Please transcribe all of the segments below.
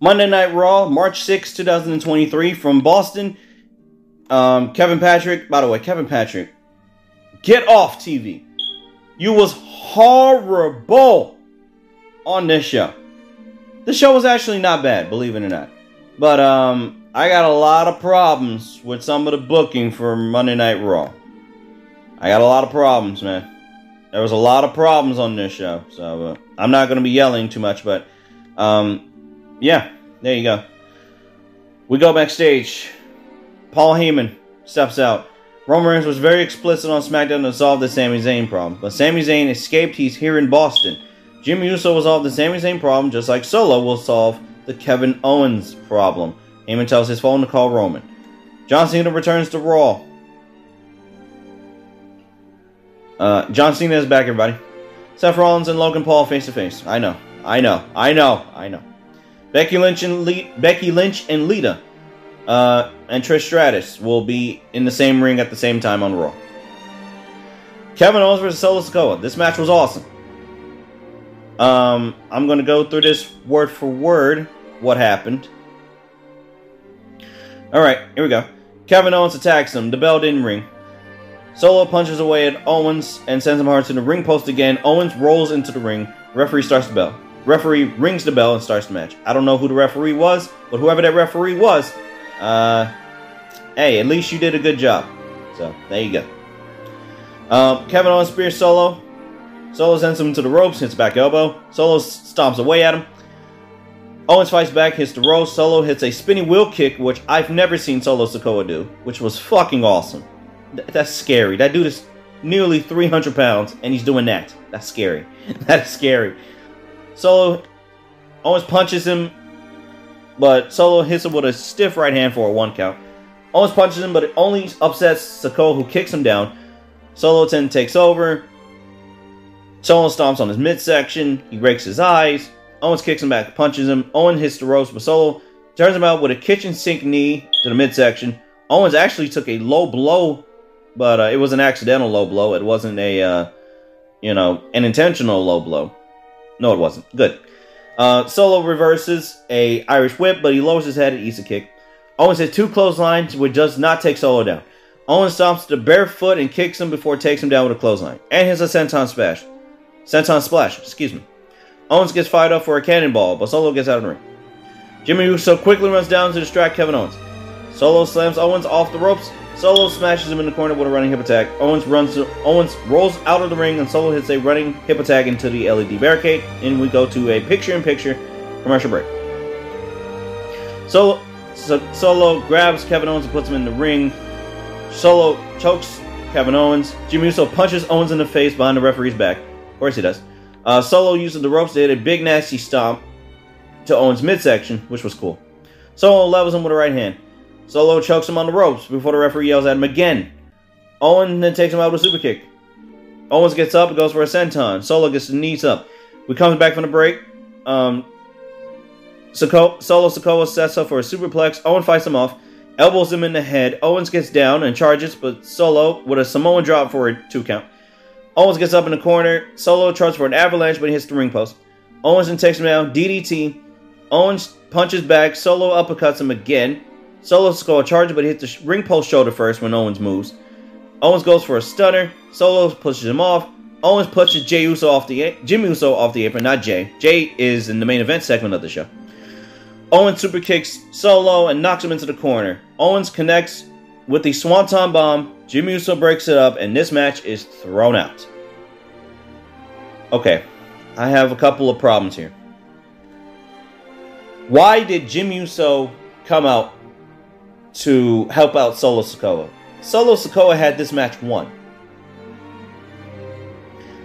Monday Night Raw, March 6, 2023, from Boston. Um, Kevin Patrick, by the way, Kevin Patrick, get off TV. You was horrible on this show. The show was actually not bad, believe it or not. But um, I got a lot of problems with some of the booking for Monday Night Raw. I got a lot of problems, man. There was a lot of problems on this show, so uh, I'm not going to be yelling too much, but um, yeah, there you go. We go backstage. Paul Heyman steps out. Roman Reigns was very explicit on SmackDown to solve the Sami Zayn problem, but Sami Zayn escaped. He's here in Boston. Jimmy Uso will solve the Sami Zayn problem, just like Solo will solve the Kevin Owens problem. Heyman tells his phone to call Roman. John Cena returns to Raw. Uh, John Cena is back, everybody. Seth Rollins and Logan Paul face to face. I know, I know, I know, I know. Becky Lynch and Le- Becky Lynch and Lita uh, and Trish Stratus will be in the same ring at the same time on Raw. Kevin Owens versus Solo Sikoa. This match was awesome. Um, I'm going to go through this word for word. What happened? All right, here we go. Kevin Owens attacks him. The bell didn't ring. Solo punches away at Owens and sends him hard to the ring post again. Owens rolls into the ring. Referee starts the bell. Referee rings the bell and starts the match. I don't know who the referee was, but whoever that referee was, uh, hey, at least you did a good job. So there you go. Um, Kevin Owens spears Solo. Solo sends him to the ropes, hits back elbow. Solo stomps away at him. Owens fights back, hits the ropes. Solo hits a spinning wheel kick, which I've never seen Solo Sikoa do, which was fucking awesome. Th- that's scary. That dude is nearly 300 pounds, and he's doing that. That's scary. That's scary. Solo almost punches him, but Solo hits him with a stiff right hand for a one count. Almost punches him, but it only upsets Sikoa, who kicks him down. Solo then takes over. Solo stomps on his midsection. He breaks his eyes. Owens kicks him back, punches him. Owen hits the ropes, but Solo turns him out with a kitchen sink knee to the midsection. Owens actually took a low blow, but uh, it was an accidental low blow. It wasn't a, uh, you know, an intentional low blow. No, it wasn't. Good. Uh, Solo reverses a Irish whip, but he lowers his head and eats a kick. Owens hits two clotheslines, which does not take Solo down. Owens stomps the bare foot and kicks him before takes him down with a clothesline. And hits a senton splash. Senton splash, excuse me. Owens gets fired up for a cannonball, but Solo gets out of the ring. Jimmy Uso quickly runs down to distract Kevin Owens. Solo slams Owens off the ropes. Solo smashes him in the corner with a running hip attack. Owens runs. To, Owens rolls out of the ring, and Solo hits a running hip attack into the LED barricade. And we go to a picture-in-picture commercial break. Solo, so, Solo grabs Kevin Owens and puts him in the ring. Solo chokes Kevin Owens. Jimmy Uso punches Owens in the face behind the referee's back. Of course he does. Uh, Solo uses the ropes to hit a big nasty stomp to Owens' midsection, which was cool. Solo levels him with a right hand. Solo chokes him on the ropes before the referee yells at him again. Owen then takes him out with a super kick. Owens gets up and goes for a senton. Solo gets his knees up. We comes back from the break. Um, Solo Sikoa sets up for a superplex. Owen fights him off, elbows him in the head. Owens gets down and charges, but Solo with a Samoan drop for a two count. Owens gets up in the corner. Solo charges for an avalanche, but he hits the ring post. Owens then takes him down. DDT. Owens punches back. Solo uppercuts him again. Solo Sikoa charges, but he hits the ring post shoulder first when Owens moves. Owens goes for a stunner. Solo pushes him off. Owens pushes Jey Uso off the Jimmy Uso off the apron, not Jey. Jey is in the main event segment of the show. Owens super kicks Solo and knocks him into the corner. Owens connects with the Swanton Bomb. Jimmy Uso breaks it up, and this match is thrown out. Okay, I have a couple of problems here. Why did Jimmy Uso come out to help out Solo Sikoa? Solo Sikoa had this match won.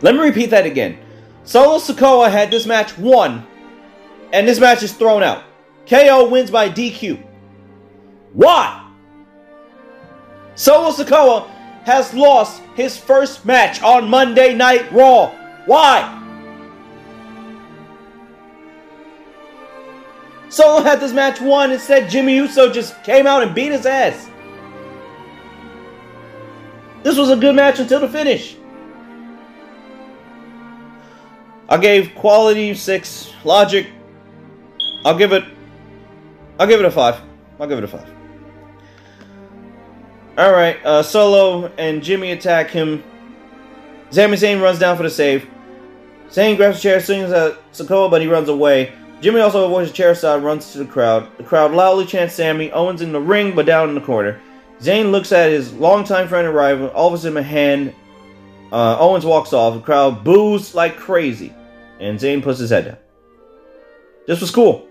Let me repeat that again. Solo Sikoa had this match won, and this match is thrown out. KO wins by DQ. Why? Solo Sikoa has lost his first match on Monday Night Raw. Why? Solo had this match won. Instead, Jimmy Uso just came out and beat his ass. This was a good match until the finish. I gave quality six. Logic, I'll give it I'll give it a five. I'll give it a five. All right, uh, Solo and Jimmy attack him. Sami Zayn runs down for the save. Zayn grabs a chair, swings at Sikoa, but he runs away. Jimmy also avoids the chair side, runs to the crowd. The crowd loudly chants Sami. Owens in the ring, but down in the corner. Zayn looks at his longtime friend and rival, offers him a hand. Uh, Owens walks off. The crowd boos like crazy, and Zayn puts his head down. This was cool.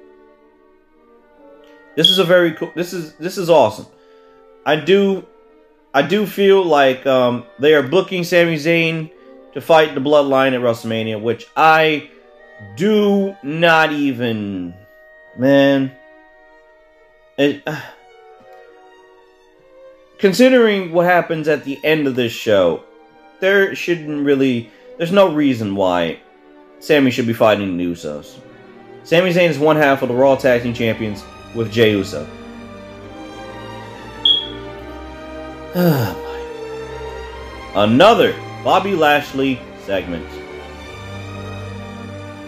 This is a very cool. This is this is awesome. I do, I do feel like um, they are booking Sami Zayn to fight the Bloodline at WrestleMania, which I do not even, man. It, uh, considering what happens at the end of this show, there shouldn't really. There's no reason why Sami should be fighting the Usos. Sami Zayn is one half of the Raw Tag Team Champions with Jey Uso. Another Bobby Lashley segment.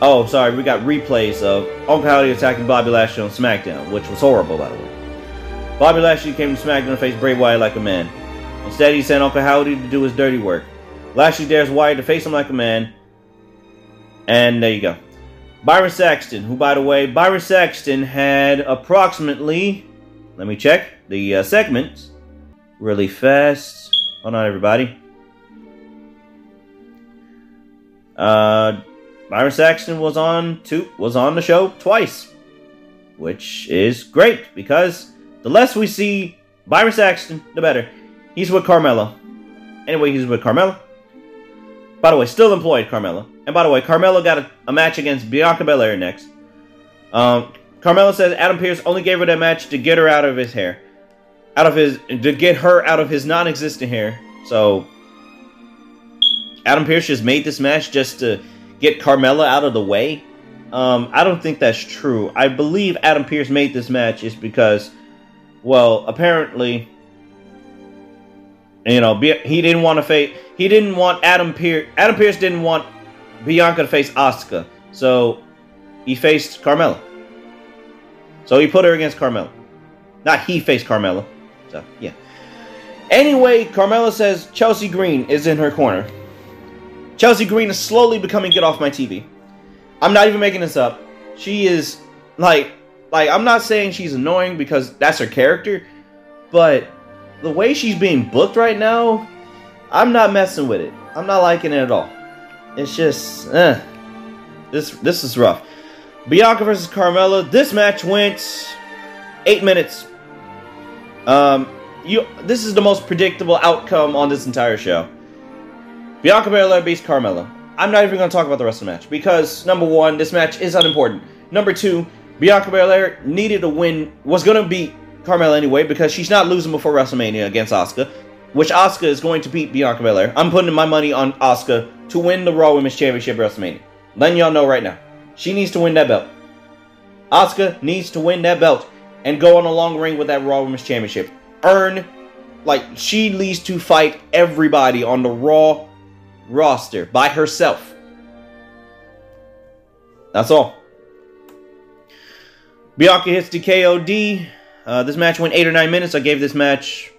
Oh, sorry, we got replays of Uncle Howdy attacking Bobby Lashley on SmackDown, which was horrible, by the way. Bobby Lashley came to SmackDown to face Bray Wyatt like a man. Instead, he sent Uncle Howdy to do his dirty work. Lashley dares Wyatt to face him like a man. And there you go. Byron Saxton, who, by the way, Byron Saxton had approximately, let me check the uh, segments really fast. Hold on, everybody. Uh, Byron Saxton was on was on the show twice, which is great because the less we see Byron Saxton, the better. He's with Carmella. Anyway, he's with Carmella. By the way, still employed Carmella. And by the way, Carmella got a, a match against Bianca Belair next. Um, Carmella says Adam Pearce only gave her that match to get her out of his hair, out of his to get her out of his non-existent hair. So Adam Pearce just made this match just to get Carmella out of the way. Um, I don't think that's true. I believe Adam Pearce made this match is because, well, apparently, you know, he didn't want to face. He didn't want Adam Pearce. Adam Pearce didn't want Bianca to face Asuka, so he faced Carmella. So he put her against Carmella. Not he faced Carmella. So yeah. Anyway, Carmella says Chelsea Green is in her corner. Chelsea Green is slowly becoming get off my TV. I'm not even making this up. She is like like I'm not saying she's annoying because that's her character, but the way she's being booked right now, I'm not messing with it. I'm not liking it at all. It's just, eh. This this is rough. Bianca versus Carmella. This match went eight minutes. Um, you. This is the most predictable outcome on this entire show. Bianca Belair beats Carmella. I'm not even going to talk about the rest of the match because number one, this match is unimportant. Number two, Bianca Belair needed to win. Was going to beat Carmella anyway because she's not losing before WrestleMania against Asuka which Asuka is going to beat Bianca Belair. I'm putting my money on Asuka to win the Raw Women's Championship WrestleMania. Letting y'all know right now. She needs to win that belt. Asuka needs to win that belt and go on a long ring with that Raw Women's Championship. Earn, like, she needs to fight everybody on the Raw roster by herself. That's all. Bianca hits the KOD. Uh, this match went eight or nine minutes. I gave this match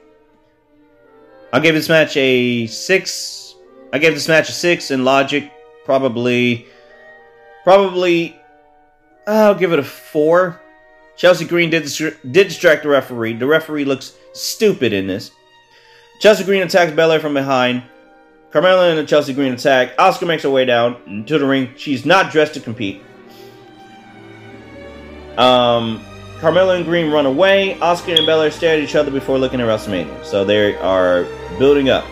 I gave this match a six. I gave this match a six in logic. Probably, probably. I'll give it a four. Chelsea Green did did distract the referee. The referee looks stupid in this. Chelsea Green attacks Belair from behind. Carmella and the Chelsea Green attack. Asuka makes her way down to the ring. She's not dressed to compete. Um, Carmella and Green run away. Asuka and Belair stare at each other before looking at WrestleMania. So they are building up.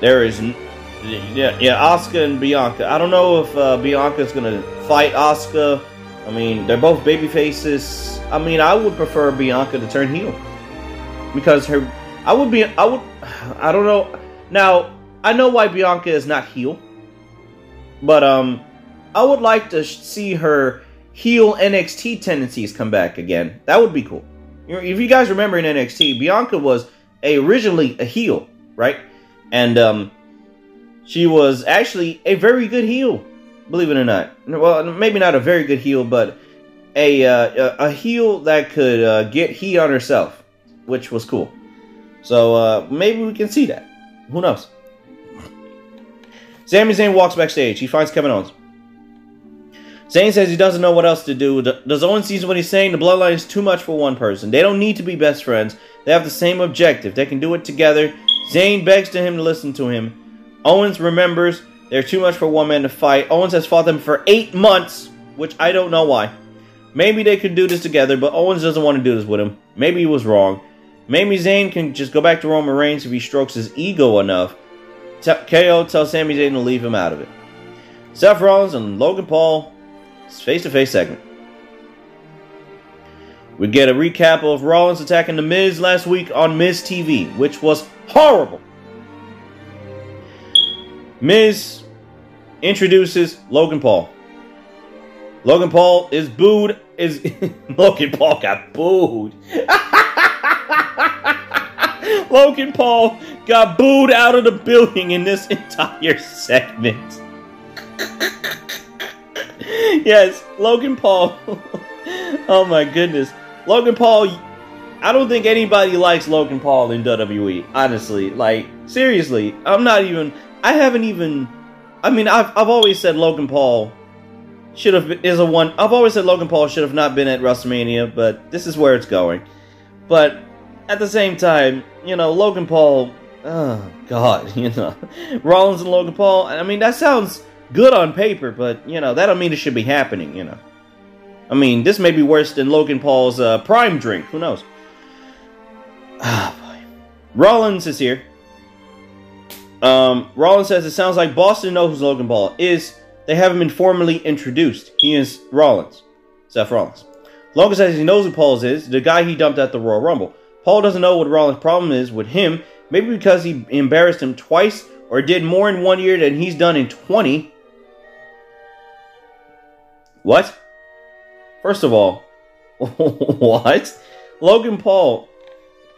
There is, yeah, yeah, Asuka and Bianca. I don't know if uh, Bianca's gonna fight Asuka. I mean, they're both baby faces. I mean, I would prefer Bianca to turn heel because her. I would be. I would. I don't know. Now I know why Bianca is not heel, but um, I would like to see her heel NXT tendencies come back again. That would be cool. If you guys remember in NXT, Bianca was a, originally a heel, right? And um, she was actually a very good heel, believe it or not. Well, maybe not a very good heel, but a uh, a heel that could uh, get heat on herself, which was cool. So uh, maybe we can see that. Who knows? Sami Zayn walks backstage. He finds Kevin Owens. Zayn says he doesn't know what else to do. Does Owens sees what he's saying? The bloodline is too much for one person. They don't need to be best friends. They have the same objective. They can do it together. Zayn begs to him to listen to him. Owens remembers they're too much for one man to fight. Owens has fought them for eight months, which I don't know why. Maybe they could do this together, but Owens doesn't want to do this with him. Maybe he was wrong. Maybe Zayn can just go back to Roman Reigns if he strokes his ego enough. T- KO tells Sami Zayn to leave him out of it. Seth Rollins and Logan Paul face to face segment. We get a recap of Rollins attacking The Miz last week on Miz TV, which was horrible. Miz introduces Logan Paul. Logan Paul is booed. Is Logan Paul got booed? Logan Paul got booed out of the building in this entire segment. yes, Logan Paul. oh my goodness. Logan Paul, I don't think anybody likes Logan Paul in WWE, honestly. Like, seriously, I'm not even, I haven't even, I mean, I've, I've always said Logan Paul should have, is a one, I've always said Logan Paul should have not been at WrestleMania, but this is where it's going. But at the same time, you know, Logan Paul, oh god, you know, Rollins and Logan Paul. I mean, that sounds good on paper, but you know, that don't mean it should be happening. You know, I mean, this may be worse than Logan Paul's uh, prime drink. Who knows? Ah, boy. Rollins is here. Um, Rollins says it sounds like Boston knows who Logan Paul is. They haven't been formally introduced. He is Rollins, Seth Rollins. Logan says he knows who Paul is, the guy he dumped at the Royal Rumble. Paul doesn't know what Rollins' problem is with him, maybe because he embarrassed him twice or did more in one year than he's done in 20. What? First of all, what? Logan Paul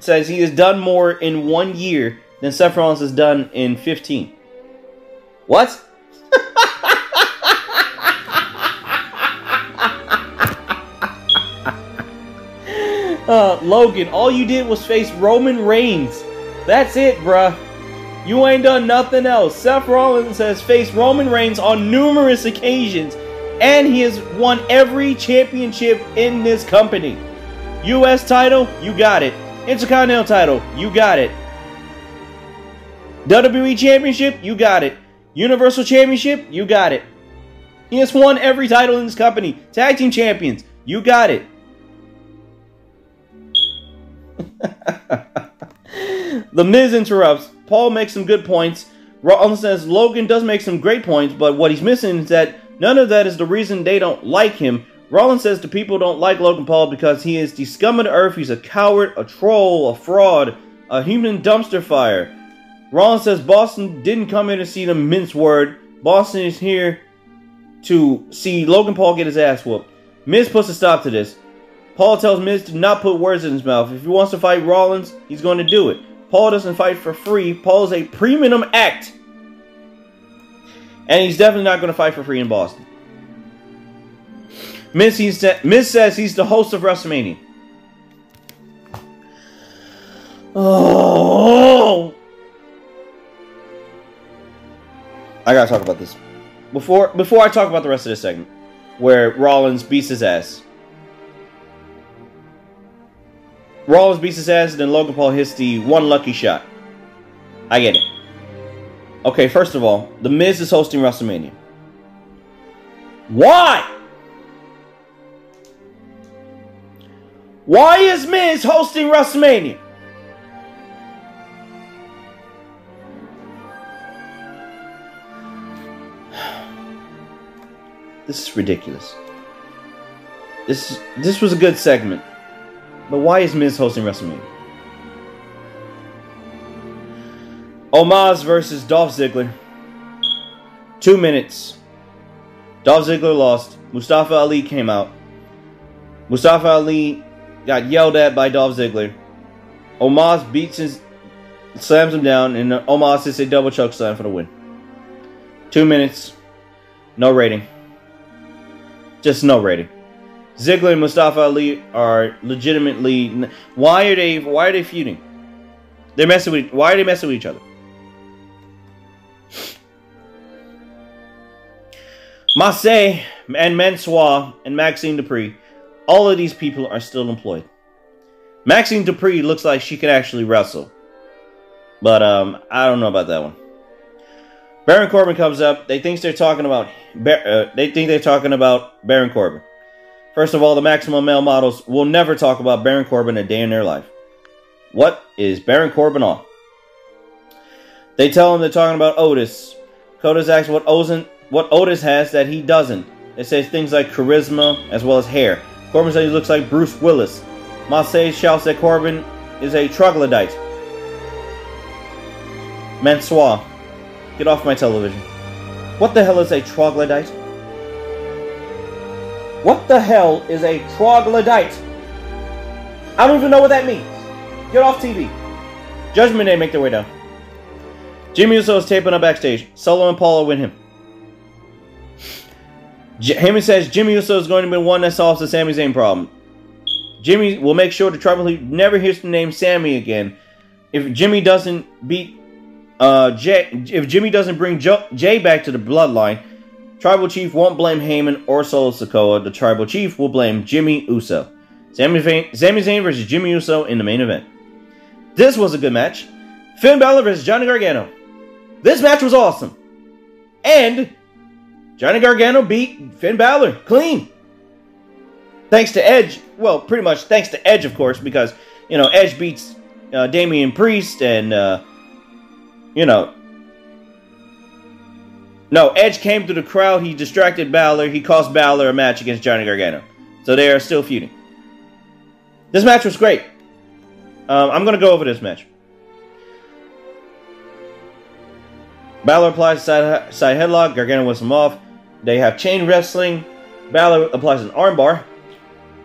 says he has done more in one year than Seth Rollins has done in 15. What? uh, Logan, all you did was face Roman Reigns. That's it, bruh. You ain't done nothing else. Seth Rollins has faced Roman Reigns on numerous occasions, and he has won every championship in this company. U.S. title, you got it. Intercontinental title, you got it. WWE Championship, you got it. Universal Championship, you got it. He has won every title in this company. Tag Team Champions, you got it. the Miz interrupts. Paul makes some good points. Rollins says Logan does make some great points, but what he's missing is that none of that is the reason they don't like him. Rollins says the people don't like Logan Paul because he is the scum of the earth. He's a coward, a troll, a fraud, a human dumpster fire. Rollins says Boston didn't come here to see the mince word. Boston is here to see Logan Paul get his ass whooped. Miz puts a stop to this. Paul tells Miz to not put words in his mouth. If he wants to fight Rollins, he's going to do it. Paul doesn't fight for free. Paul is a premium act. And he's definitely not going to fight for free in Boston. Miz, he's, Miz says he's the host of WrestleMania. Oh! I gotta talk about this. Before before I talk about the rest of this segment, where Rollins beats his ass. Rollins beats his ass, then Logan Paul hits the one lucky shot. I get it. Okay, first of all, The Miz is hosting WrestleMania. Why? Why is Miz hosting WrestleMania? This is ridiculous. This this was a good segment. But why is Miz hosting WrestleMania? Omos versus Dolph Ziggler. Two minutes. Dolph Ziggler lost. Mustafa Ali came out. Mustafa Ali got yelled at by Dolph Ziggler. Omos beats his, slams him down, and Omos hits a double choke slam for the win. Two minutes. No rating. Just no rating. Ziggler and Mustafa Ali are legitimately. Why are they? Why are they feuding? They're messing with. Why are they messing with each other? Massey and Mansoor and Maxxine Dupri, all of these people are still employed. Maxxine Dupri looks like she can actually wrestle. But um, I don't know about that one. Baron Corbin comes up. They think they're talking about. Uh, they think they're talking about Baron Corbin. First of all, the maximum male models will never talk about Baron Corbin a day in their life. What is Baron Corbin on? They tell him they're talking about Otis. Otis asks what Ozen, what Otis has that he doesn't. It says things like charisma as well as hair. Corbin says he looks like Bruce Willis. Massey shouts that Corbin is a troglodyte. Mansoor, get off my television. What the hell is a troglodyte? What the hell is a troglodyte? I don't even know what that means. Get off TV. Judgment Day make their way down. Jimmy Uso is taping up backstage. Solo and Paul win him. J- Heyman says Jimmy Uso is going to be the one that solves the Sami Zayn problem. Jimmy will make sure the tribal leader never hears the name Sami again. If Jimmy doesn't beat uh, Jey, if Jimmy doesn't bring jo- Jey back to the bloodline, Tribal Chief won't blame Heyman or Solo Sikoa. The Tribal Chief will blame Jimmy Uso. Sami Zayn, Sami Zayn versus Jimmy Uso in the main event. This was a good match. Finn Balor versus Johnny Gargano. This match was awesome. And Johnny Gargano beat Finn Balor clean. Thanks to Edge. Well, pretty much thanks to Edge, of course, because, you know, Edge beats uh, Damian Priest and, uh, you know. No, Edge came through the crowd. He distracted Balor. He cost Balor a match against Johnny Gargano. So they are still feuding. This match was great. Um, I'm going to go over this match. Balor applies side, side headlock. Gargano whips him off. They have chain wrestling. Balor applies an armbar.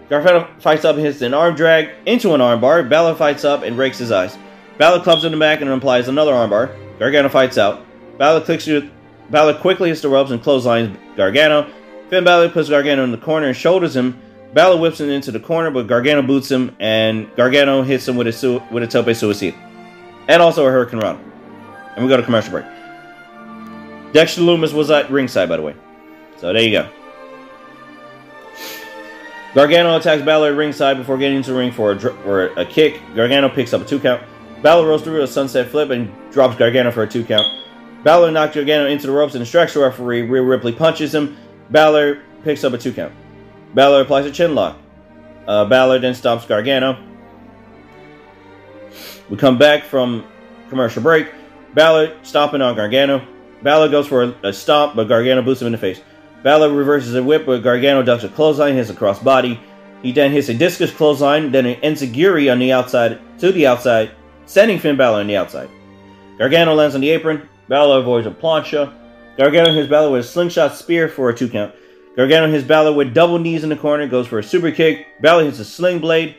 Gargano fights up and hits an arm drag into an armbar. Balor fights up and rakes his eyes. Balor clubs in the back and applies another armbar. Gargano fights out. Balor clicks through. Balor quickly hits the ropes and clotheslines Gargano. Finn Balor puts Gargano in the corner and shoulders him. Balor whips him into the corner, but Gargano boots him, and Gargano hits him with a su- with a tope suicide, and also a hurricanrana. And we go to commercial break. Dexter Lumis was at ringside, by the way. So there you go. Gargano attacks Balor at ringside before getting into the ring for a, dr- for a kick. Gargano picks up a two count. Balor rolls through a sunset flip and drops Gargano for a two count. Balor knocks Gargano into the ropes and distracts the referee. Rhea Ripley punches him. Balor picks up a two count. Balor applies a chin lock. Uh, Balor then stops Gargano. We come back from commercial break. Balor stomping on Gargano. Balor goes for a, a stomp, but Gargano boosts him in the face. Balor reverses a whip, but Gargano ducks a clothesline, hits a crossbody. He then hits a discus clothesline, then an enzuigiri on the outside to the outside, sending Finn Balor on the outside. Gargano lands on the apron. Balor avoids a plancha. Gargano hits Balor with a slingshot spear for a two count. Gargano hits Balor with double knees in the corner, goes for a super kick. Balor hits a sling blade.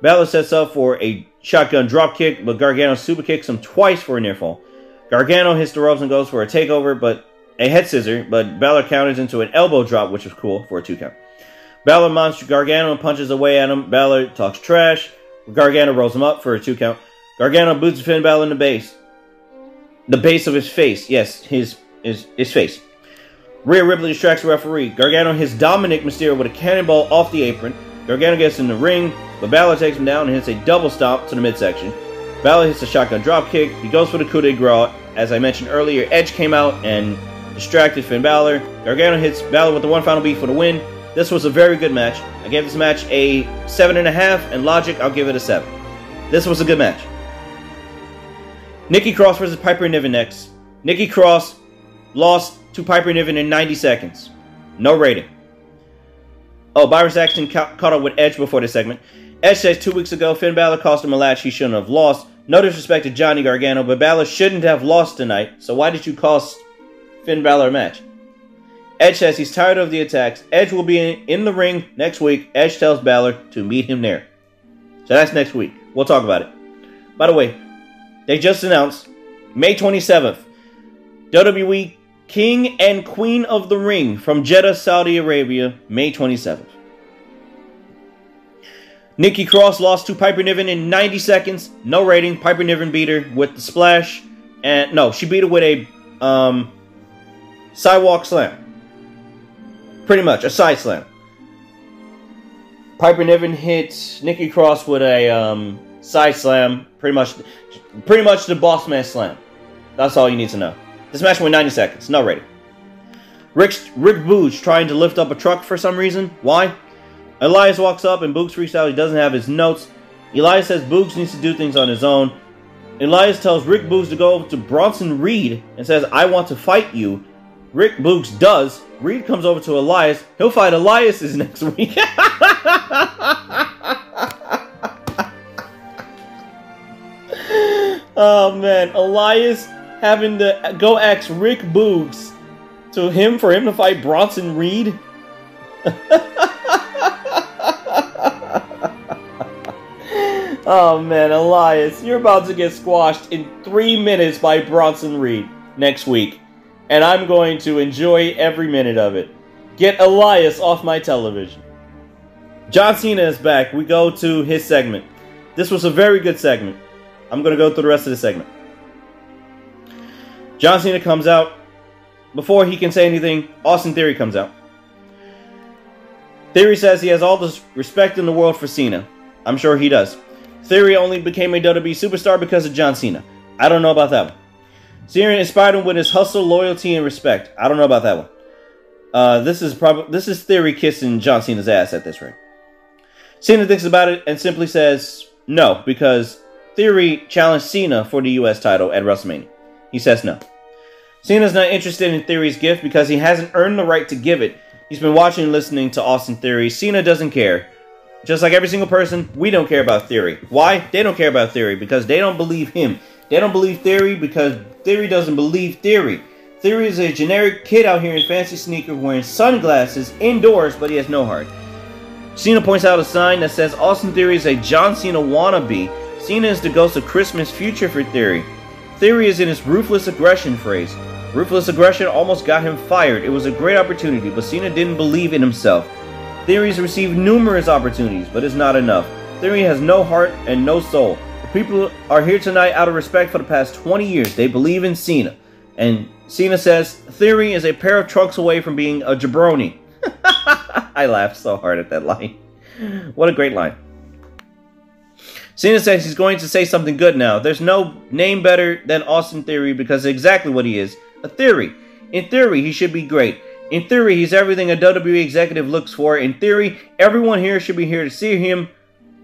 Balor sets up for a shotgun drop kick, but Gargano super kicks him twice for a near fall. Gargano hits the ropes and goes for a takeover, but a head scissor, but Balor counters into an elbow drop, which was cool for a two count. Balor mounts Gargano and punches away at him. Balor talks trash. Gargano rolls him up for a two count. Gargano boots Finn Balor in the base. The base of his face. Yes, his his, his face. Rhea Ripley distracts the referee. Gargano hits Dominik Mysterio with a cannonball off the apron. Gargano gets in the ring, but Balor takes him down and hits a double stomp to the midsection. Balor hits a shotgun dropkick. He goes for the coup de grace. As I mentioned earlier, Edge came out and distracted Finn Balor. Gargano hits Balor with the one final beat for the win. This was a very good match. I gave this match a 7.5, and Logic, I'll give it a 7. This was a good match. Nikki Cross versus Piper Niven next. Nikki Cross lost to Piper Niven in 90 seconds. No rating. Oh, Byron Saxton ca- caught up with Edge before this segment. Edge says two weeks ago Finn Balor cost him a match he shouldn't have lost. No disrespect to Johnny Gargano, but Balor shouldn't have lost tonight, so why did you cost Finn Balor a match? Edge says he's tired of the attacks. Edge will be in, in the ring next week. Edge tells Balor to meet him there. So that's next week. We'll talk about it. By the way, they just announced May 27th, WWE King and Queen of the Ring from Jeddah, Saudi Arabia, May 27th. Nikki Cross lost to Piper Niven in 90 seconds. No rating. Piper Niven beat her with the splash. And no, she beat her with a um, sidewalk slam. Pretty much, a side slam. Piper Niven hit Nikki Cross with a um, side slam. Pretty much, pretty much the boss man slam. That's all you need to know. This match went 90 seconds. No rating. Rick, Rick Boogs trying to lift up a truck for some reason. Why? Elias walks up and Boogs freaks out. He doesn't have his notes. Elias says Boogs needs to do things on his own. Elias tells Rick Boogs to go over to Bronson Reed and says, I want to fight you. Rick Boogs does. Reed comes over to Elias. He'll fight Elias next week. oh man, Elias having to go ask Rick Boogs to him for him to fight Bronson Reed. oh man, Elias, you're about to get squashed in three minutes by Bronson Reed next week, and I'm going to enjoy every minute of it. Get Elias off my television. John Cena is back. We go to his segment. This was a very good segment. I'm going to go through the rest of the segment. John Cena comes out. Before he can say anything, Austin Theory comes out. Theory says he has all the respect in the world for Cena. I'm sure he does. Theory only became a WWE superstar because of John Cena. I don't know about that one. Cena inspired him with his hustle, loyalty, and respect. I don't know about that one. Uh, this is probably this is Theory kissing John Cena's ass at this rate. Cena thinks about it and simply says no because Theory challenged Cena for the U.S. title at WrestleMania. He says no. Cena's not interested in Theory's gift because he hasn't earned the right to give it. He's been watching and listening to Austin Theory. Cena doesn't care. Just like every single person, we don't care about Theory. Why? They don't care about Theory because they don't believe him. They don't believe Theory because Theory doesn't believe Theory. Theory is a generic kid out here in fancy sneakers wearing sunglasses indoors, but he has no heart. Cena points out a sign that says Austin Theory is a John Cena wannabe. Cena is the ghost of Christmas future for Theory. Theory is in his ruthless aggression phrase. Ruthless aggression almost got him fired. It was a great opportunity, but Cena didn't believe in himself. Theory's received numerous opportunities, but it's not enough. Theory has no heart and no soul. The people are here tonight out of respect for the past 20 years. They believe in Cena. And Cena says, Theory is a pair of trucks away from being a jabroni. I laughed so hard at that line. What a great line. Cena says he's going to say something good now. There's no name better than Austin Theory because exactly what he is a theory. In theory, he should be great. In theory, he's everything a WWE executive looks for. In theory, everyone here should be here to see him,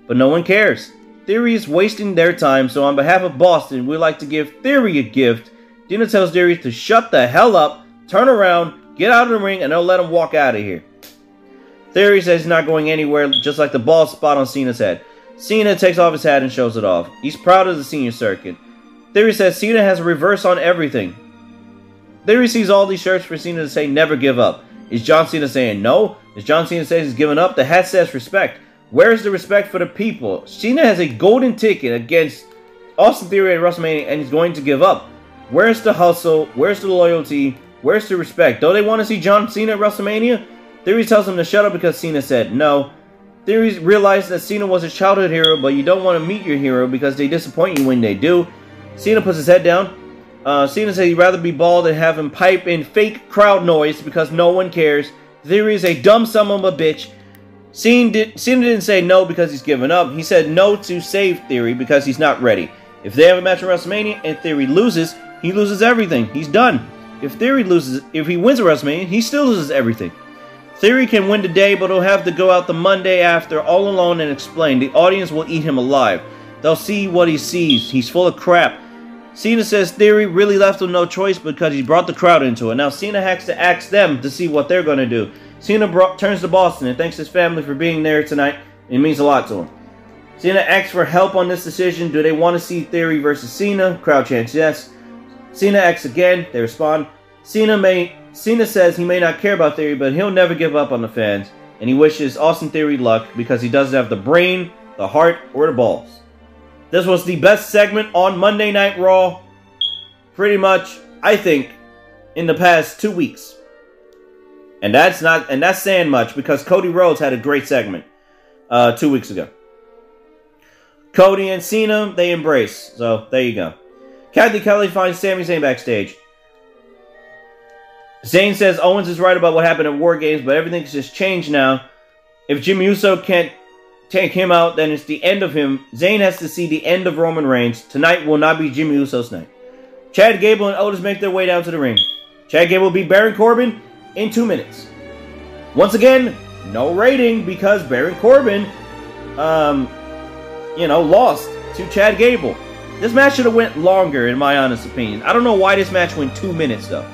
but no one cares. Theory is wasting their time, so on behalf of Boston, we'd like to give Theory a gift. Cena tells Theory to shut the hell up, turn around, get out of the ring, and they'll let him walk out of here. Theory says he's not going anywhere, just like the bald spot on Cena's head. Cena takes off his hat and shows it off. He's proud of the senior circuit. Theory says Cena has a reverse on everything. Theory sees all these shirts for Cena to say never give up. Is John Cena saying no? Is John Cena saying he's giving up? The hat says respect. Where's the respect for the people? Cena has a golden ticket against Austin Theory at WrestleMania and he's going to give up. Where's the hustle? Where's the loyalty? Where's the respect? Don't they want to see John Cena at WrestleMania? Theory tells him to shut up because Cena said no. Theory realized that Cena was a childhood hero, but you don't want to meet your hero because they disappoint you when they do. Cena puts his head down. Uh, Cena said he'd rather be bald than have him pipe in fake crowd noise because no one cares. Theory is a dumb son of a bitch. Cena, did, Cena didn't say no because he's given up. He said no to save Theory because he's not ready. If they have a match at WrestleMania and Theory loses, he loses everything. He's done. If Theory loses, if he wins at WrestleMania, he still loses everything. Theory can win today, but he'll have to go out the Monday after all alone and explain. The audience will eat him alive. They'll see what he sees. He's full of crap. Cena says Theory really left him no choice because he brought the crowd into it. Now Cena has to ask them to see what they're going to do. Cena turns to Boston and thanks his family for being there tonight. It means a lot to him. Cena asks for help on this decision. Do they want to see Theory versus Cena? Crowd chants yes. Cena asks again. They respond. Cena may Cena says he may not care about Theory, but he'll never give up on the fans, and he wishes Austin Theory luck because he doesn't have the brain, the heart, or the balls. This was the best segment on Monday Night Raw, pretty much, I think, in the past two weeks. And that's not and that's saying much because Cody Rhodes had a great segment uh, two weeks ago. Cody and Cena, they embrace. So there you go. Cathy Kelly finds Sami Zayn backstage. Zayn says Owens is right about what happened at War Games, but everything's just changed now. If Jimmy Uso can't take him out, then it's the end of him. Zayn has to see the end of Roman Reigns. Tonight will not be Jimmy Uso's night. Chad Gable and Otis make their way down to the ring. Chad Gable will beat Baron Corbin in two minutes. Once again, no rating because Baron Corbin, um, you know, lost to Chad Gable. This match should have went longer, in my honest opinion. I don't know why this match went two minutes though.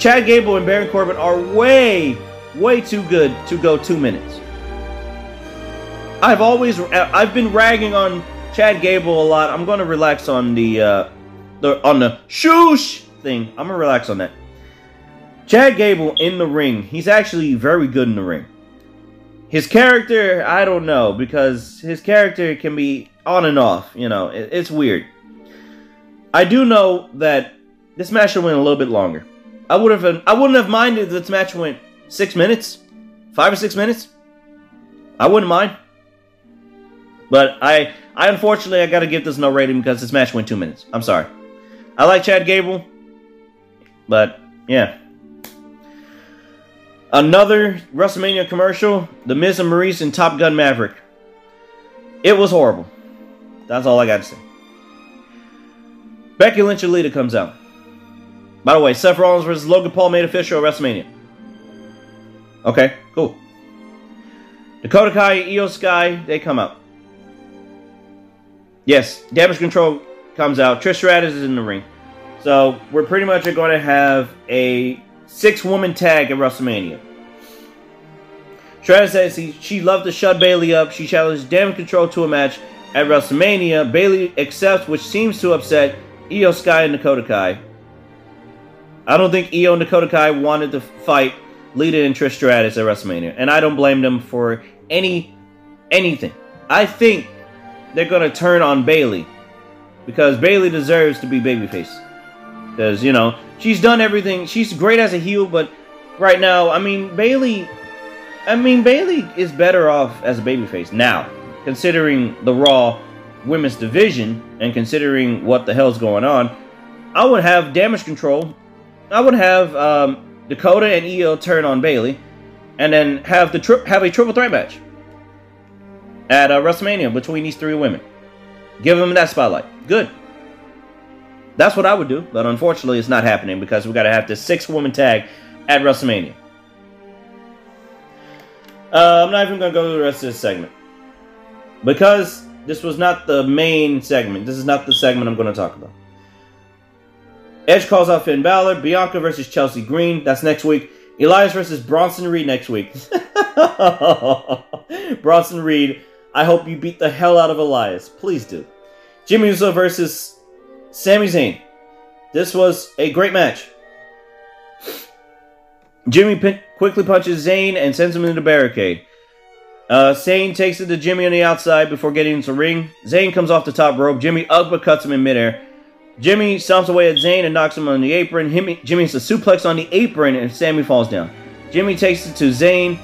Chad Gable and Baron Corbin are way, way too good to go two minutes. I've always, I've been ragging on Chad Gable a lot. I'm going to relax on the, uh, the on the shoosh thing. I'm gonna relax on that. Chad Gable in the ring, he's actually very good in the ring. His character, I don't know, because his character can be on and off. You know, it, it's weird. I do know that this match should went a little bit longer. I would have, I wouldn't have minded if this match went six minutes, five or six minutes. I wouldn't mind. But I, I unfortunately, I got to give this no rating because this match went two minutes. I'm sorry. I like Chad Gable, but yeah. Another WrestleMania commercial, The Miz and Maryse and Top Gun Maverick. It was horrible. That's all I got to say. Becky Lynch and Lita comes out. By the way, Seth Rollins versus Logan Paul made official at WrestleMania. Okay, cool. Dakota Kai, Iyo Sky, they come out. Yes, Damage Control comes out. Trish Stratus is in the ring. So we're pretty much going to have a six-woman tag at WrestleMania. Stratus says he, she loved to shut Bayley up. She challenged Damage Control to a match at WrestleMania. Bayley accepts, which seems to upset Iyo Sky and Dakota Kai. I don't think Iyo and Dakota Kai wanted to fight Lita and Trish Stratus at WrestleMania, and I don't blame them for any anything. I think they're gonna turn on Bayley because Bayley deserves to be babyface. Because you know she's done everything. She's great as a heel, but right now, I mean Bayley, I mean Bayley is better off as a babyface now, considering the Raw women's division and considering what the hell's going on. I would have damage control. I would have um, Dakota and Iyo turn on Bayley, and then have the tri- have a triple threat match at uh, WrestleMania between these three women. Give them that spotlight. Good. That's what I would do, but unfortunately, it's not happening because we got to have this six woman tag at WrestleMania. Uh, I'm not even going to go through the rest of this segment because this was not the main segment. This is not the segment I'm going to talk about. Edge calls out Finn Balor. Bianca versus Chelsea Green. That's next week. Elias versus Bronson Reed next week. Bronson Reed, I hope you beat the hell out of Elias. Please do. Jimmy Uso versus Sami Zayn. This was a great match. Jimmy pin- quickly punches Zayn and sends him into the barricade. Uh, Zayn takes it to Jimmy on the outside before getting into the ring. Zayn comes off the top rope. Jimmy uppercuts him in midair. Jimmy stomps away at Zayn and knocks him on the apron. Jimmy hits a suplex on the apron and Sami falls down. Jimmy takes it to Zayn.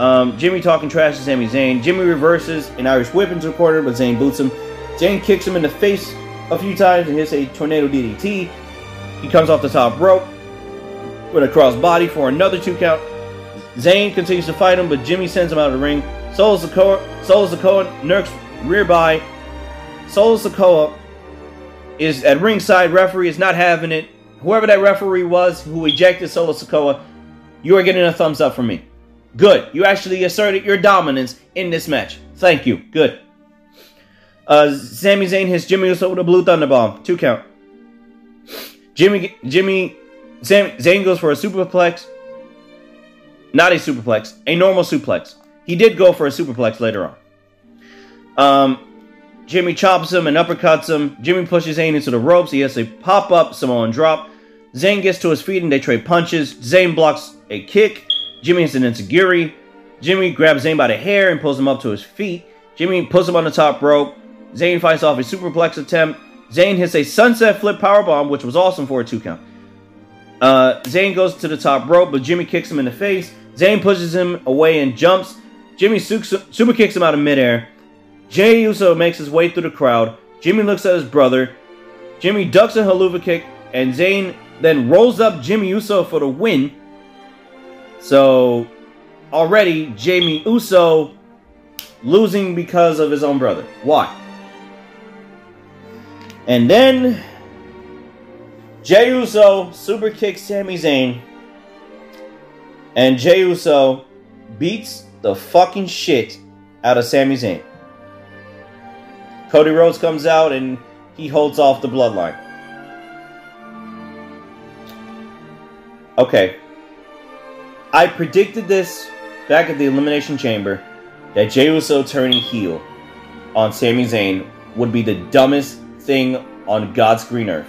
Um, Jimmy talking trash to Sami Zayn. Jimmy reverses an Irish whip into a corner, but Zayn boots him. Zayn kicks him in the face a few times and hits a tornado DDT. He comes off the top rope with a cross body for another two count. Zayn continues to fight him, but Jimmy sends him out of the ring. Solo Sikoa, Solo Sikoa nurks rear by. Solo Sikoa is at ringside. Referee is not having it. Whoever that referee was who ejected Solo Sikoa, you are getting a thumbs up from me. Good. You actually asserted your dominance in this match. Thank you. Good. Uh, Sami Zayn hits Jimmy Uso with a blue thunder bomb. Two count. Jimmy, Jimmy, Sam, Zayn goes for a superplex. Not a superplex, a normal suplex. He did go for a superplex later on. Um, Jimmy chops him and uppercuts him. Jimmy pushes Zayn into the ropes. He has a pop up Samoan drop. Zayn gets to his feet and they trade punches. Zayn blocks a kick. Jimmy hits an enzuigiri. Jimmy grabs Zayn by the hair and pulls him up to his feet. Jimmy puts him on the top rope. Zayn fights off a superplex attempt. Zayn hits a sunset flip powerbomb, which was awesome for a two count. Uh, Zayn goes to the top rope, but Jimmy kicks him in the face. Zayn pushes him away and jumps. Jimmy super kicks him out of midair. Jey Uso makes his way through the crowd. Jimmy looks at his brother. Jimmy ducks a Helluva kick, and Zayn then rolls up Jimmy Uso for the win. So already Jimmy Uso losing because of his own brother. Why? And then Jey Uso super kicks Sami Zayn. And Jey Uso beats the fucking shit out of Sami Zayn. Cody Rhodes comes out and he holds off the bloodline. Okay. I predicted this back at the Elimination Chamber that Jey Uso turning heel on Sami Zayn would be the dumbest thing on God's green earth.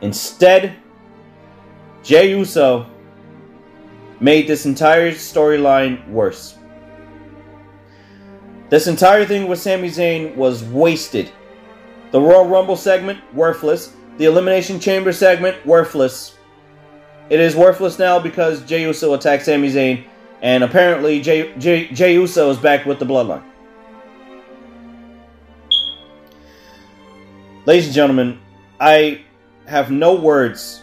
Instead, Jey Uso made this entire storyline worse. This entire thing with Sami Zayn was wasted. The Royal Rumble segment, worthless. The Elimination Chamber segment, worthless. It is worthless now because Jey Uso attacked Sami Zayn, and apparently Jey, Jey, Jey Uso is back with the Bloodline. Ladies and gentlemen, I have no words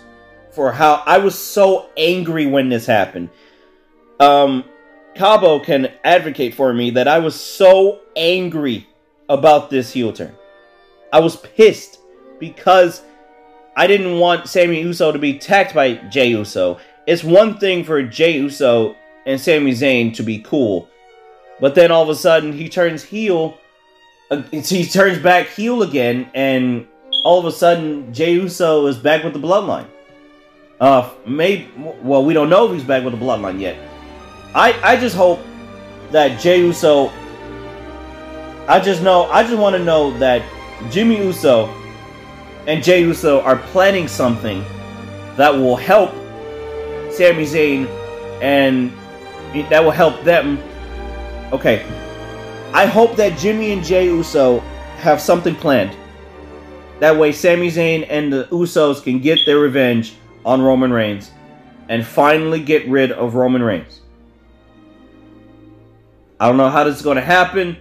for how I was so angry when this happened. Um, Cabo can advocate for me that I was so angry about this heel turn. I was pissed because I didn't want Sami Uso to be attacked by Jey Uso. It's one thing for Jey Uso and Sami Zayn to be cool, but then all of a sudden he turns heel. Uh, he turns back heel again, and all of a sudden Jey Uso is back with the bloodline. Uh, maybe well, we don't know if he's back with the bloodline yet. I I just hope that Jey Uso. I just know. I just want to know that Jimmy Uso and Jey Uso are planning something that will help Sami Zayn and that will help them. Okay. I hope that Jimmy and Jey Uso have something planned. That way, Sami Zayn and the Usos can get their revenge on Roman Reigns and finally get rid of Roman Reigns. I don't know how this is going to happen,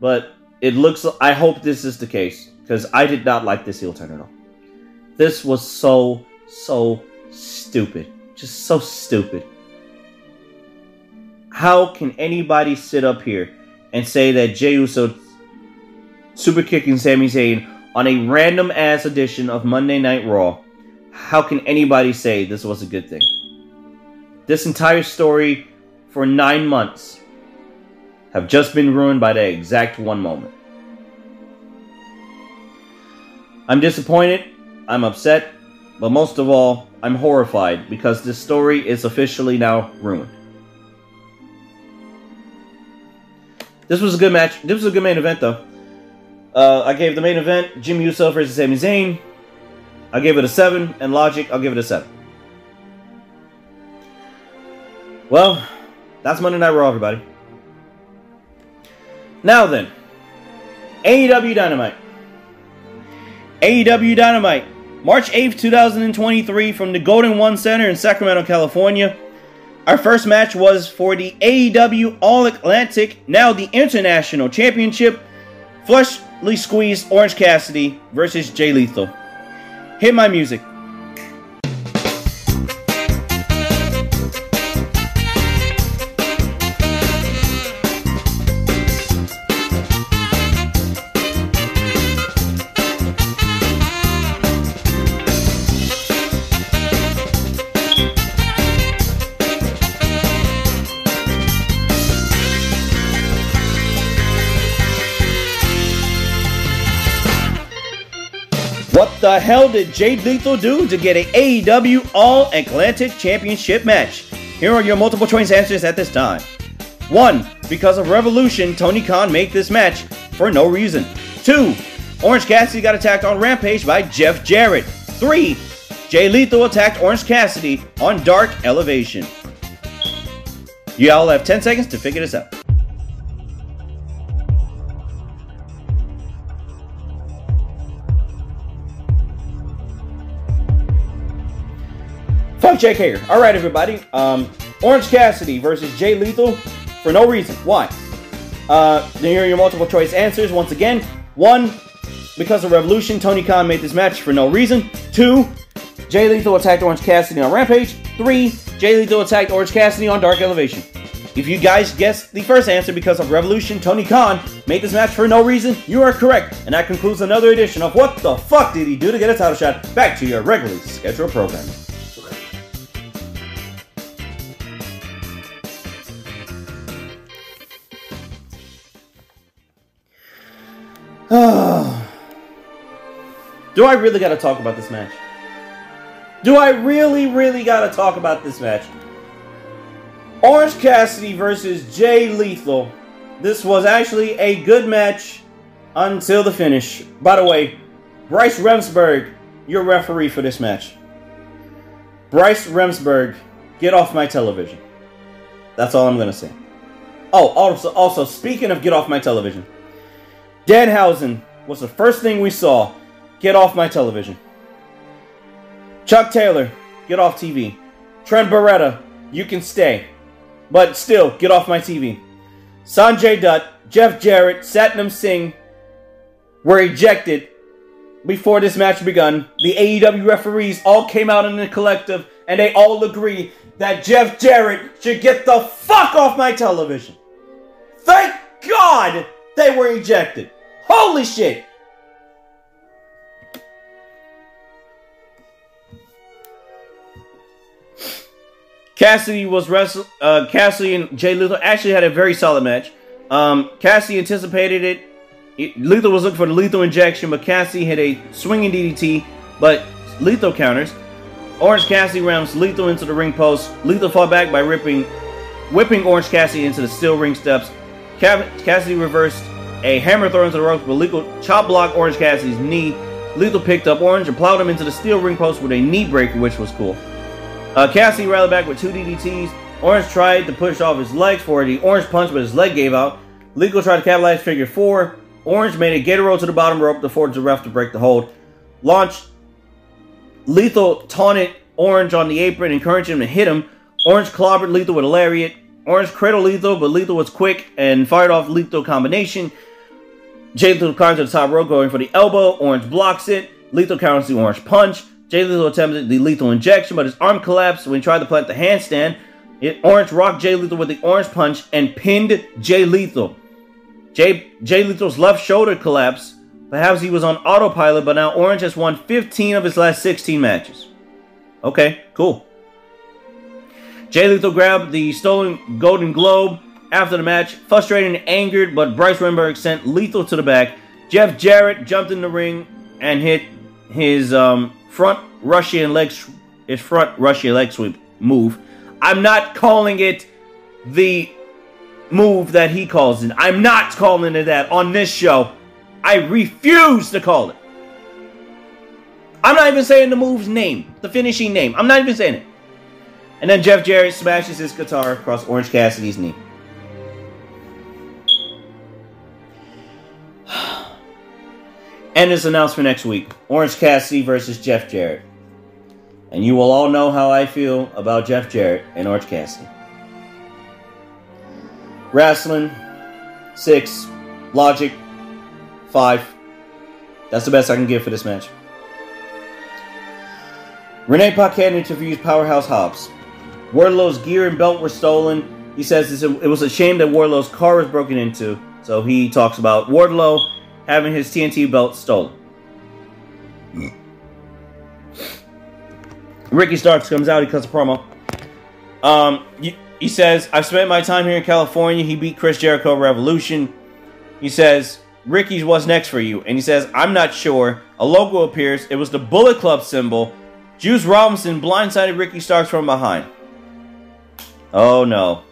but it looks. I hope this is the case because I did not like this heel turn at all. This was so so stupid, just so stupid. How can anybody sit up here and say that Jey Uso super kicking Sami Zayn on a random ass edition of Monday Night Raw how can anybody say this was a good thing? This entire story for nine months have just been ruined by the exact one moment. I'm disappointed, I'm upset, but most of all, I'm horrified because this story is officially now ruined. This was a good match. This was a good main event, though. Uh, I gave the main event Jimmy Uso versus Sami Zayn. I gave it a 7, and Logic, I'll give it a 7. Well, that's Monday Night Raw, everybody. Now then, AEW Dynamite. AEW Dynamite, March 8th, 2023, from the Golden One Center in Sacramento, California. Our first match was for the AEW All Atlantic, now the International Championship, Freshly Squeezed Orange Cassidy versus Jay Lethal. Hit my music. The hell did Jay Lethal do to get an AEW All Atlantic Championship match? Here are your multiple choice answers at this time. 1. Because of Revolution, Tony Khan made this match for no reason. 2. Orange Cassidy got attacked on Rampage by Jeff Jarrett. 3. Jay Lethal attacked Orange Cassidy on Dark Elevation. You all have 10 seconds to figure this out. Fuck Jake Hager. All right, everybody. Um, Orange Cassidy versus Jay Lethal for no reason. Why? Uh, here are your multiple choice answers once again. One, because of Revolution, Tony Khan made this match for no reason. Two, Jay Lethal attacked Orange Cassidy on Rampage. Three, Jay Lethal attacked Orange Cassidy on Dark Elevation. If you guys guessed the first answer because of Revolution, Tony Khan made this match for no reason, you are correct. And that concludes another edition of What the Fuck Did He Do to Get a Title Shot? Back to your regularly scheduled programming. Do I really gotta talk about this match? Do I really, really gotta talk about this match? Orange Cassidy versus Jay Lethal. This was actually a good match until the finish. By the way, Bryce Remsburg, your referee for this match. Bryce Remsburg, get off my television. That's all I'm gonna say. Oh, also, also speaking of get off my television, Danhausen was the first thing we saw. Get off my television. Chuck Taylor, get off TV. Trent Beretta, you can stay. But still, get off my TV. Sanjay Dutt, Jeff Jarrett, Satnam Singh were ejected before this match begun. The AEW referees all came out in a collective and they all agree that Jeff Jarrett should get the fuck off my television. Thank God they were ejected. Holy shit! Cassidy was wrestle. Uh, Cassidy and Jay Lethal actually had a very solid match. Um, Cassidy anticipated it. it. Lethal was looking for the lethal injection, but Cassidy hit a swinging DDT, but Lethal counters. Orange Cassidy rams Lethal into the ring post. Lethal fought back by ripping, whipping Orange Cassidy into the steel ring steps. Cassidy reversed a hammer throw into the ropes, but Lethal chop blocked Orange Cassidy's knee. Lethal picked up Orange and plowed him into the steel ring post with a knee breaker, which was cool. Uh, Cassidy rallied back with two DDTs. Orange tried to push off his legs for the orange punch, but his leg gave out. Lethal tried to capitalize figure four. Orange made a gator roll to the bottom rope to force the ref to break the hold. Launch. Lethal taunted Orange on the apron, encouraged him to hit him. Orange clobbered Lethal with a lariat. Orange cradle Lethal, but Lethal was quick and fired off Lethal combination. Jay Lethal climbs to the top rope, going for the elbow. Orange blocks it. Lethal counters the orange punch. Jay Lethal attempted the lethal injection, but his arm collapsed when he tried to plant the handstand. It, Orange rocked Jay Lethal with the orange punch and pinned Jay Lethal. Jay, Jay Lethal's left shoulder collapsed. Perhaps he was on autopilot, but now Orange has won 15 of his last 16 matches. Okay, cool. Jay Lethal grabbed the stolen Golden Globe after the match, frustrated and angered, but Bryce Remsburg sent Lethal to the back. Jeff Jarrett jumped in the ring and hit his um, front Russian leg his front Russian leg sweep move. I'm not calling it the move that he calls it. I'm not calling it that on this show. I refuse to call it. I'm not even saying the move's name, the finishing name. I'm not even saying it. And then Jeff Jarrett smashes his guitar across Orange Cassidy's knee. And it's announced for next week Orange Cassidy versus Jeff Jarrett. And you will all know how I feel about Jeff Jarrett and Orange Cassidy. Wrestling, six. Logic, five. That's the best I can give for this match. Renee Paquette interviews Powerhouse Hobbs. Wardlow's gear and belt were stolen. He says it was a shame that Wardlow's car was broken into. So he talks about Wardlow having his TNT belt stolen. Ricky Starks comes out, he cuts a promo. Um, he says, I've spent my time here in California. He beat Chris Jericho Revolution. He says, Ricky's what's next for you? And he says, I'm not sure. A logo appears. It was the Bullet Club symbol. Juice Robinson blindsided Ricky Starks from behind. Oh no.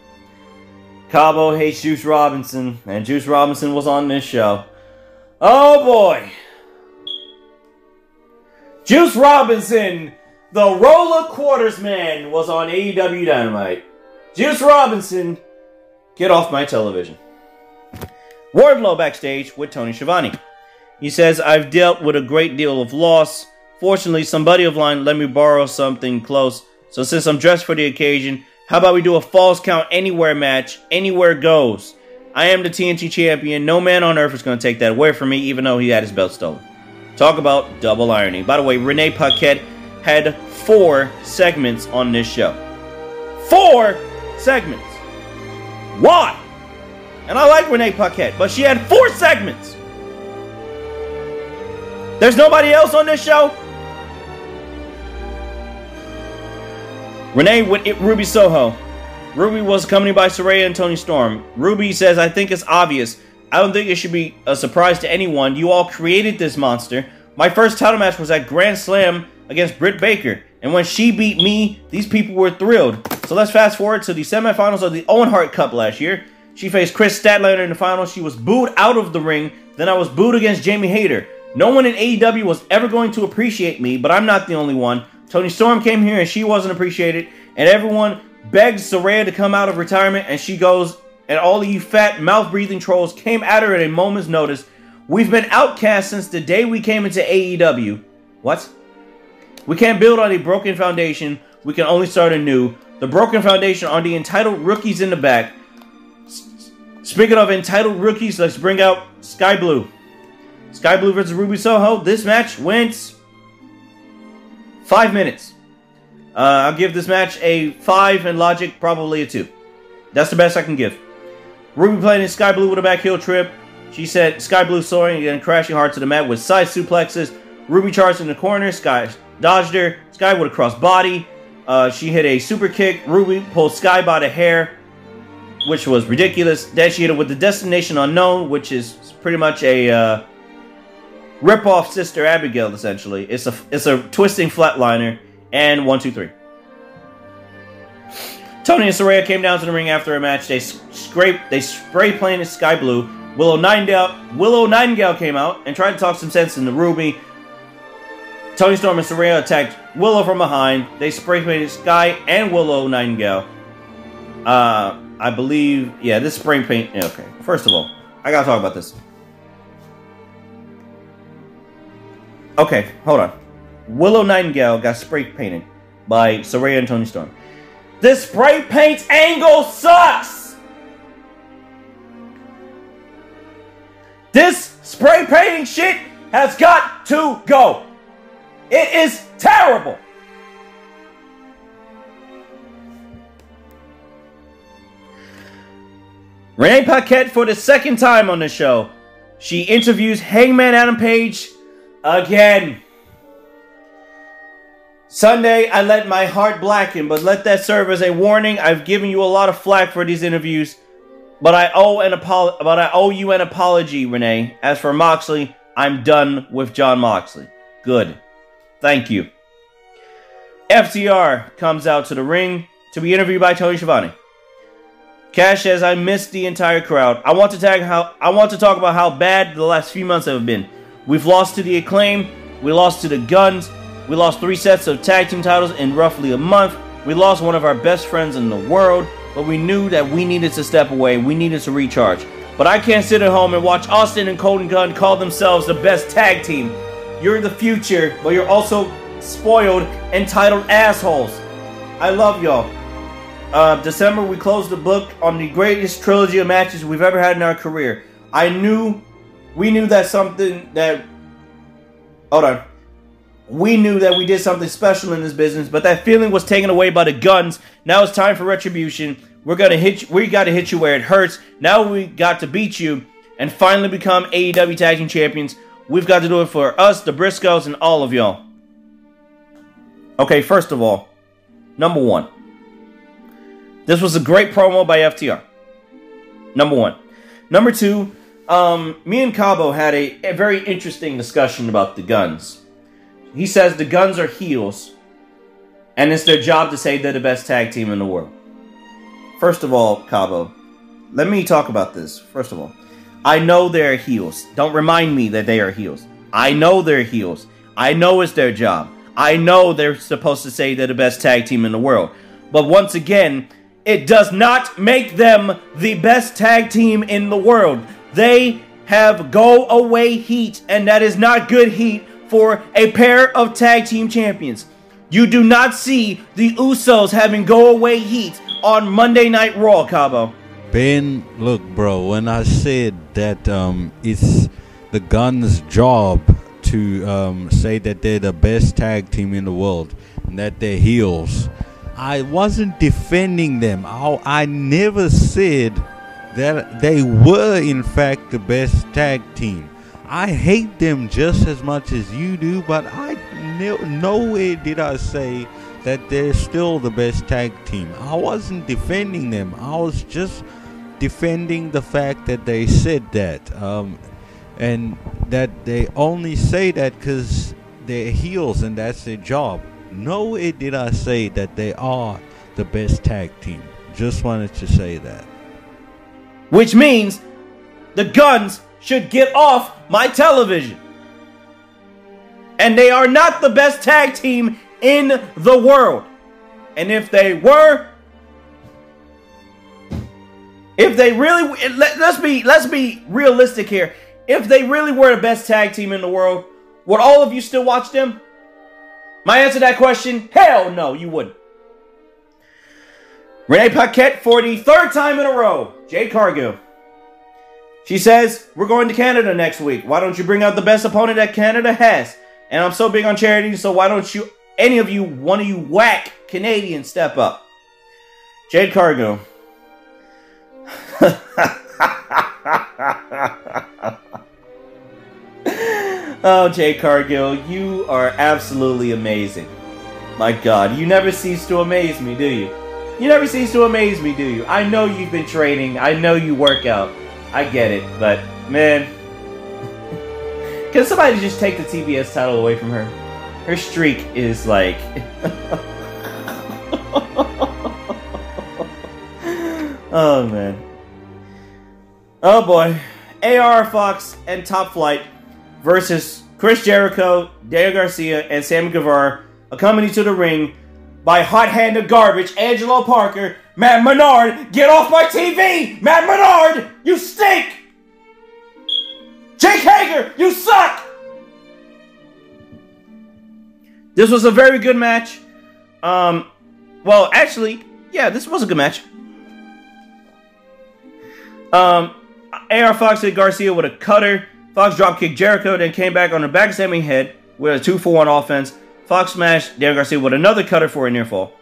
Cabo hates Juice Robinson, and Juice Robinson was on this show. Oh boy. Juice Robinson, the roller quarters man, was on AEW Dynamite. Juice Robinson, get off my television. Wardlow backstage with Tony Schiavone. He says, I've dealt with a great deal of loss. Fortunately, somebody of line let me borrow something close. So since I'm dressed for the occasion, how about we do a falls count anywhere match? Anywhere goes. I am the TNT champion. No man on earth is going to take that away from me, even though he had his belt stolen. Talk about double irony. By the way, Renee Paquette had four segments on this show. Four segments. Why? And I like Renee Paquette, but she had four segments. There's nobody else on this show? Renee with it, Ruby Soho. Ruby was accompanied by Saraya and Toni Storm. Ruby says, I think it's obvious. I don't think it should be a surprise to anyone. You all created this monster. My first title match was at Grand Slam against Britt Baker. And when she beat me, these people were thrilled. So let's fast forward to the semifinals of the Owen Hart Cup last year. She faced Kris Statlander in the final. She was booed out of the ring. Then I was booed against Jamie Hayter. No one in AEW was ever going to appreciate me, but I'm not the only one. Toni Storm came here and she wasn't appreciated. And everyone begs Saraya to come out of retirement, and she goes, and all of you fat, mouth breathing trolls came at her at a moment's notice. We've been outcast since the day we came into AEW. What? We can't build on a broken foundation. We can only start anew. The broken foundation are the entitled rookies in the back. Speaking of entitled rookies, let's bring out Skye Blue. Skye Blue versus Ruby Soho. This match went five minutes. Uh, I'll give this match a 5 and Logic probably a 2. That's the best I can give. Ruby playing in Skye Blue with a back heel trip. She said Skye Blue soaring and crashing hard to the mat with side suplexes. Ruby charged in the corner. Skye dodged her. Skye with a cross body. Uh, she hit a super kick. Ruby pulled Skye by the hair, which was ridiculous. Then she hit it with the Destination Unknown, which is pretty much a uh, rip-off Sister Abigail, essentially. It's a it's a twisting flatliner and one, two, three. Toni and Saraya came down to the ring after a match. They scrape they spray painted Skye Blue. Willow Nightingale, Willow Nightingale came out and tried to talk some sense into Ruby. Toni Storm and Saraya attacked Willow from behind. They spray painted Skye and Willow Nightingale. Uh, I believe, yeah, this spray paint. Okay, first of all, I gotta talk about this. Okay, hold on. Willow Nightingale got spray painted by Saraya and Toni Storm. This spray paint angle sucks! This spray painting shit has got to go. It is terrible. Renee Paquette for the second time on the show. She interviews Hangman Adam Page again. Sunday, I let my heart blacken, but let that serve as a warning. I've given you a lot of flack for these interviews, but I owe an apol- but I owe you an apology, Renee. As for Moxley, I'm done with Jon Moxley. Good. Thank you. FTR comes out to the ring to be interviewed by Tony Schiavone. Cash says, "I missed the entire crowd. I want to tag how I want to talk about how bad the last few months have been. We've lost to the acclaim. We lost to the Gunns. We lost three sets of tag team titles in roughly a month. We lost one of our best friends in the world, but we knew that we needed to step away. We needed to recharge. But I can't sit at home and watch Austin and Colton Gunn call themselves the best tag team. You're the future, but you're also spoiled, entitled assholes. I love y'all. Uh, December, we closed the book on the greatest trilogy of matches we've ever had in our career. I knew, we knew that something that. Hold on we knew that we did something special in this business, but that feeling was taken away by the Gunns. Now it's time for retribution. We're gonna hit you, we gotta hit you where it hurts. Now we got to beat you and finally become AEW Tag Team Champions. We've got to do it for us, the Briscoes, and all of y'all. Okay, first of all, number one. This was a great promo by FTR. Number one. Number two, um, me and Cabo had a, a very interesting discussion about the Gunns. He says the Gunns are heels, and it's their job to say they're the best tag team in the world. First of all, Cabo, let me talk about this. First of all, I know they're heels. Don't remind me that they are heels. I know they're heels. I know it's their job. I know they're supposed to say they're the best tag team in the world. But once again, it does not make them the best tag team in the world. They have go away heat, and that is not good heat for a pair of tag team champions. You do not see the Usos having go away heat on Monday Night Raw, Cabo. Ben, look, bro. When I said that um, it's the Gunns' job to um, say that they're the best tag team in the world and that they're heels, I wasn't defending them. I, I never said that they were, in fact, the best tag team. I hate them just as much as you do, but I no, nowhere did I say that they're still the best tag team. I wasn't defending them. I was just defending the fact that they said that, um, and that they only say that because they're heels and that's their job. Nowhere did I say that they are the best tag team. Just wanted to say that. Which means the Gunns should get off my television. And they are not the best tag team in the world. And if they were, if they really let, us be let's be realistic here. If they really were the best tag team in the world, would all of you still watch them? My answer to that question, hell no, you wouldn't. Renee Paquette for the third time in a row. Jade Cargill. She says, We're going to Canada next week. Why don't you bring out the best opponent that Canada has? And I'm so big on charity, so why don't you, any of you, one of you whack Canadians, step up? Jade Cargill. oh, Jade Cargill, you are absolutely amazing. My God, you never cease to amaze me, do you? You never cease to amaze me, do you? I know you've been training. I know you work out. I get it, but man, can somebody just take the TBS title away from her? Her streak is like. oh man. Oh boy. AR Fox and Top Flight versus Chris Jericho, Daniel Garcia, and Sammy Guevara, accompanied to the ring by hot-handed garbage Angelo Parker, Matt Menard, get off my TV! Matt Menard, you stink! Jake Hager, you suck! This was a very good match. Um, well, actually, yeah, this was a good match. Um, AR Fox hit Garcia with a cutter. Fox drop kicked Jericho, then came back on the back of Sammy head with a 2 for 1 offense. Fox smash. Daniel Garcia with another cutter for a near fall.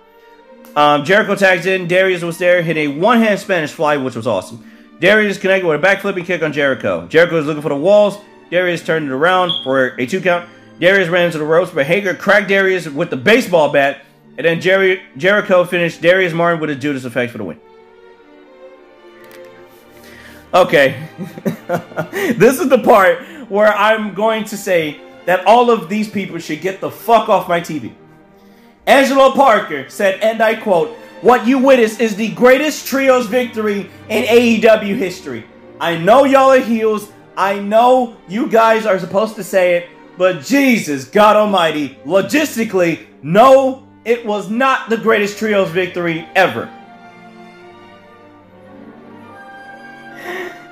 Um, Jericho tags in. Darius was there, hit a one hand Spanish fly, which was awesome. Darius connected with a backflipping kick on Jericho. Jericho was looking for the walls. Darius turned it around for a two count. Darius ran into the ropes, but Hager cracked Darius with the baseball bat, and then Jerry, Jericho finished Darius Martin with a Judas effect for the win. Okay, this is the part where I'm going to say that all of these people should get the fuck off my TV. Angelo Parker said, and I quote, What you witnessed is the greatest trios victory in AEW history. I know y'all are heels. I know you guys are supposed to say it, but Jesus, God Almighty, logistically, no, it was not the greatest trios victory ever.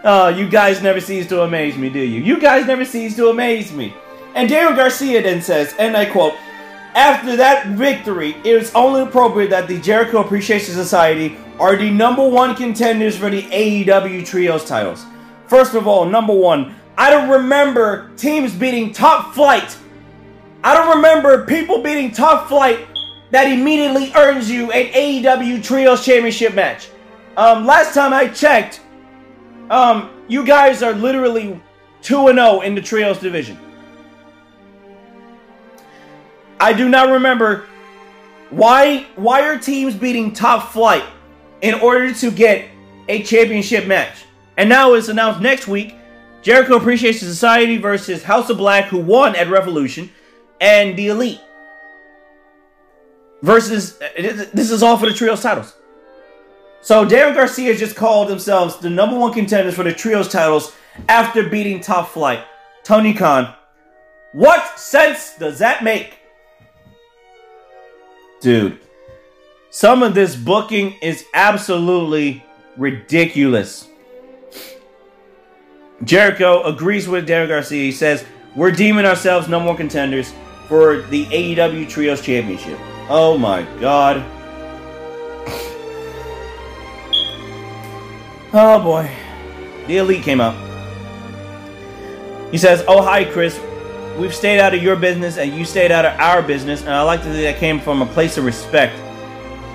Oh, you guys never cease to amaze me, do you? You guys never cease to amaze me. And Daniel Garcia then says, and I quote, after that victory, it is only appropriate that the Jericho Appreciation Society are the number one contenders for the AEW Trios titles. First of all, number one, I don't remember teams beating top flight. I don't remember people beating top flight that immediately earns you an AEW Trios Championship match. Um, last time I checked, um, you guys are literally 2 0 in the Trios division. I do not remember why why are teams beating top flight in order to get a championship match. And now it's announced next week Jericho Appreciation Society versus House of Black, who won at Revolution, and the Elite. Versus, this is all for the Trios titles. So Darren Garcia just called themselves the number one contenders for the Trios titles after beating Top Flight. Tony Khan. What sense does that make? Dude, some of this booking is absolutely ridiculous. Jericho agrees with Derek Garcia. He says, We're deeming ourselves number one contenders for the AEW Trios Championship. Oh my god. Oh boy. The Elite came out. He says, Oh, hi, Chris. We've stayed out of your business and you stayed out of our business, and I like to think that came from a place of respect.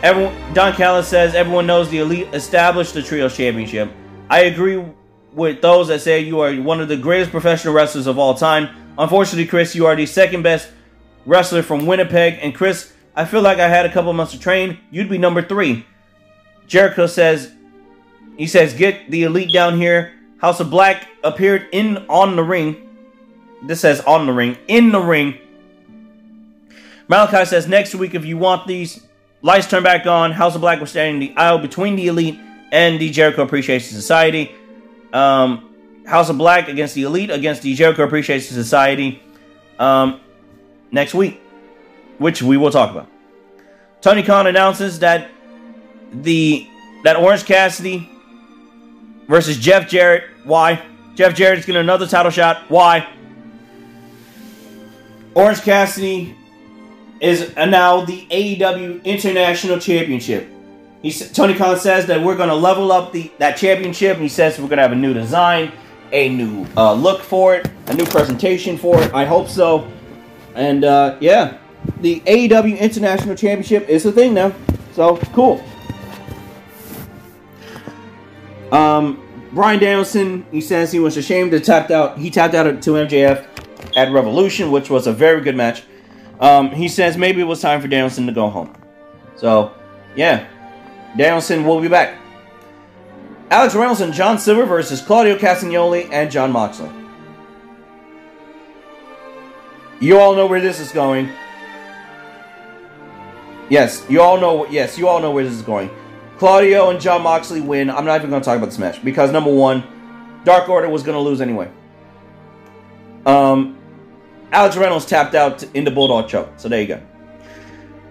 Everyone, Don Callis says everyone knows the Elite established the Trios Championship. I agree with those that say you are one of the greatest professional wrestlers of all time. Unfortunately, Chris, you are the second best wrestler from Winnipeg, and Chris, I feel like I had a couple months to train. You'd be number three. Jericho says, he says, get the Elite down here. House of Black appeared in on the ring. This says on the ring, in the ring. Malakai says next week if you want these lights turn back on. House of Black was standing in the aisle between the Elite and the Jericho Appreciation Society. Um, House of Black against the Elite against the Jericho Appreciation Society um, next week, which we will talk about. Tony Khan announces that the that Orange Cassidy versus Jeff Jarrett. Why? Jeff Jarrett's getting another title shot. Why? Orange Cassidy is now the AEW International Championship. He Tony Khan says that we're going to level up the that championship. He says we're going to have a new design, a new uh, look for it, a new presentation for it. I hope so. And uh, yeah, the AEW International Championship is a thing now. So cool. Um, Bryan Danielson, he says he was ashamed to tapped out. He tapped out to MJF at Revolution, which was a very good match. Um, he says maybe it was time for Danielson to go home. So, yeah, Danielson will be back. Alex Reynolds and John Silver versus Claudio Castagnoli and Jon Moxley. You all know where this is going. Yes, you all know. Yes, you all know where this is going. Claudio and Jon Moxley win. I'm not even going to talk about this match because number one, Dark Order was going to lose anyway. Um, Alex Reynolds tapped out in the Bulldog choke. So there you go.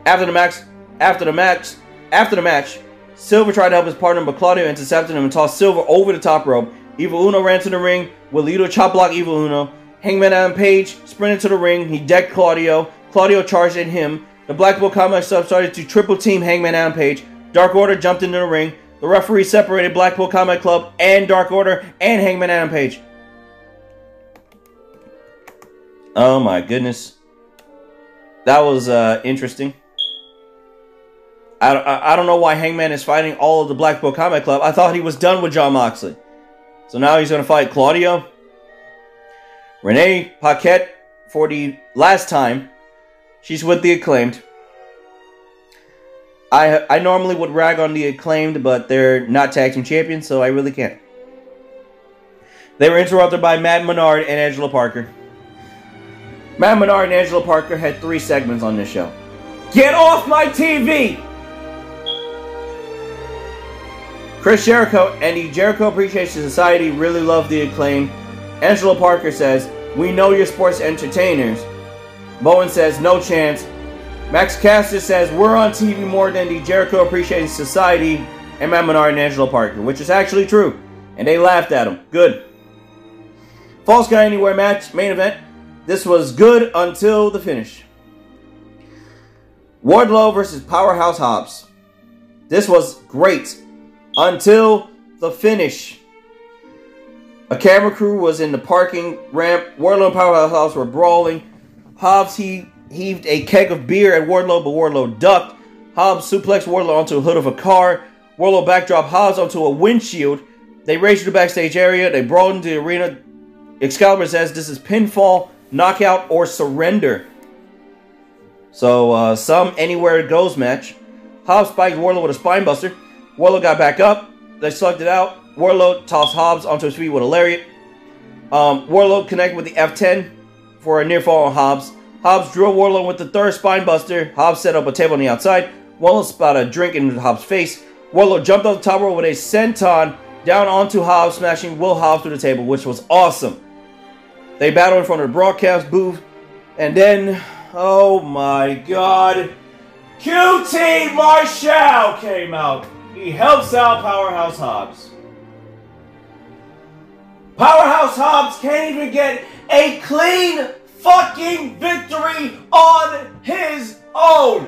After the match, after the match, after the match, Silver tried to help his partner, but Claudio intercepted him and tossed Silver over the top rope. Evil Uno ran to the ring. Walito chop block Evil Uno. Hangman Adam Page sprinted to the ring. He decked Claudio. Claudio charged at him. The Blackpool Combat Club started to triple team Hangman Adam Page. Dark Order jumped into the ring. The referee separated Blackpool Combat Club and Dark Order and Hangman Adam Page. Oh my goodness. That was uh, interesting. I, I, I, don't know why Hangman is fighting all of the Blackpool Combat Club. I thought he was done with Jon Moxley. So now he's going to fight Claudio. Renee Paquette for the last time. She's with the acclaimed. I I normally would rag on the acclaimed, but they're not tag team champions, so I really can't. They were interrupted by Matt Menard and Angelo Parker. Matt Menard and Angelo Parker had three segments on this show. Get off my TV! Chris Jericho and the Jericho Appreciation Society really love the acclaim. Angelo Parker says, We know you're sports entertainers. Bowen says, No chance. Max Caster says, We're on TV more than the Jericho Appreciation Society and Matt Menard and Angelo Parker, which is actually true. And they laughed at him. Good. False Guy Anywhere match, main event. This was good until the finish. Wardlow versus Powerhouse Hobbs. This was great until the finish. A camera crew was in the parking ramp. Wardlow and Powerhouse Hobbs were brawling. Hobbs he heaved a keg of beer at Wardlow, but Wardlow ducked. Hobbs suplexed Wardlow onto a hood of a car. Wardlow backdrop Hobbs onto a windshield. They raced to the backstage area. They brawled into the arena. Excalibur says this is pinfall knockout, or surrender. So, uh, some anywhere it goes match. Hobbs spiked Wardlow with a spinebuster. Wardlow got back up. They slugged it out. Wardlow tossed Hobbs onto his feet with a lariat. Um, Wardlow connected with the F10 for a near fall on Hobbs. Hobbs drew Wardlow with the third spinebuster. Hobbs set up a table on the outside. Wardlow spat a drink in Hobbs' face. Wardlow jumped off the top rope with a senton down onto Hobbs, smashing Will Hobbs through the table, which was awesome. They battle in front of the broadcast booth. And then, oh my god, QT Marshall came out. He helps out Powerhouse Hobbs. Powerhouse Hobbs can't even get a clean fucking victory on his own.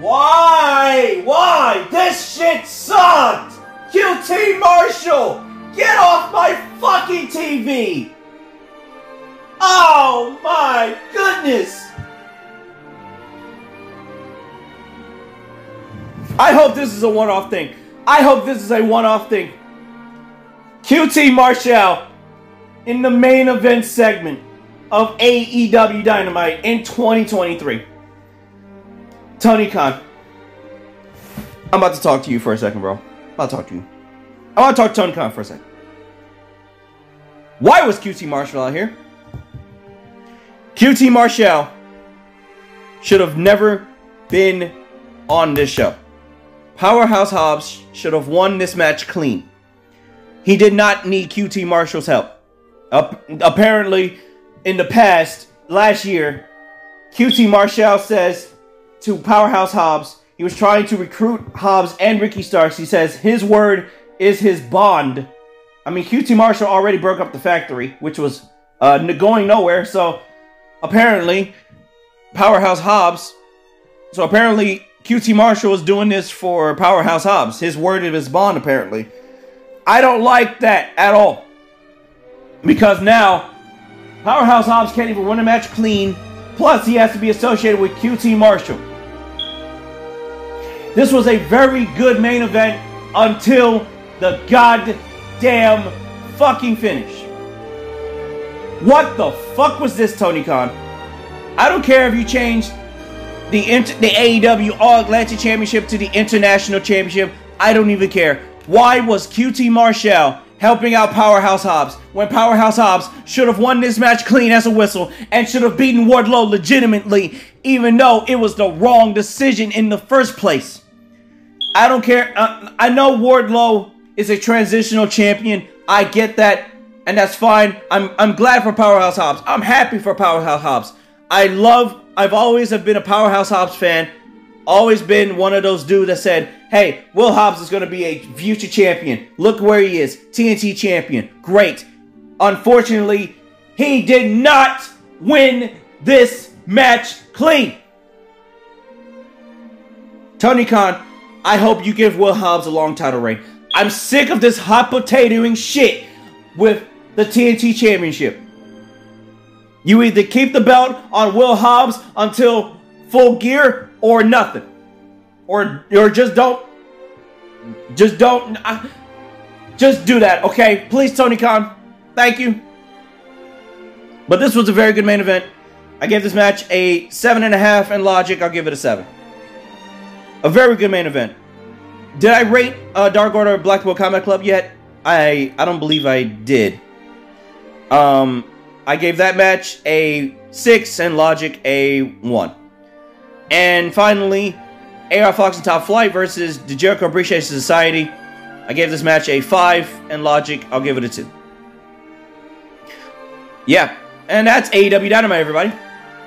Why? Why? This shit sucked. QT Marshall! Get off my fucking TV! Oh my goodness! I hope this is a one off thing. I hope this is a one off thing. QT Marshall in the main event segment of AEW Dynamite in 2023. Tony Khan, I'm about to talk to you for a second, bro. I'm about to talk to you. I want to talk to Tony Khan for a second. Why was QT Marshall out here? QT Marshall should have never been on this show. Powerhouse Hobbs should have won this match clean. He did not need QT Marshall's help. apparently, in the past, last year, QT Marshall says to Powerhouse Hobbs, he was trying to recruit Hobbs and Ricky Starks. He says his word is his bond. I mean, QT Marshall already broke up the factory, which was uh, going nowhere. So apparently, Powerhouse Hobbs. So apparently, QT Marshall is doing this for Powerhouse Hobbs. His word of his bond, apparently. I don't like that at all. Because now, Powerhouse Hobbs can't even win a match clean. Plus, he has to be associated with QT Marshall. This was a very good main event until the goddamn fucking finish. What the fuck was this, Tony Khan? I don't care if you changed the inter- the AEW All Atlantic Championship to the International Championship. I don't even care. Why was QT Marshall helping out Powerhouse Hobbs when Powerhouse Hobbs should have won this match clean as a whistle and should have beaten Wardlow legitimately, even though it was the wrong decision in the first place? I don't care. Uh, I know Wardlow is a transitional champion. I get that, and that's fine. I'm I'm glad for Powerhouse Hobbs. I'm happy for Powerhouse Hobbs. I love. I've always have been a Powerhouse Hobbs fan. Always been one of those dudes that said, "Hey, Will Hobbs is going to be a future champion. Look where he is, TNT champion. Great." Unfortunately, he did not win this match clean. Tony Khan, I hope you give Will Hobbs a long title reign. I'm sick of this hot potatoing shit with the TNT Championship. You either keep the belt on Will Hobbs until full gear or nothing. Or or just don't just don't just do that, okay? Please Tony Khan. Thank you. But this was a very good main event. I gave this match a seven and a half, and logic, I'll give it a seven. A very good main event. Did I rate uh, Dark Order Black Blackpool Combat Club yet? I I don't believe I did. Um, I gave that match a six and Logic a one. And finally, AR Fox and Top Flight versus the Jericho Appreciation Society. I gave this match a five and Logic. I'll give it a two. Yeah, and that's AEW Dynamite, everybody.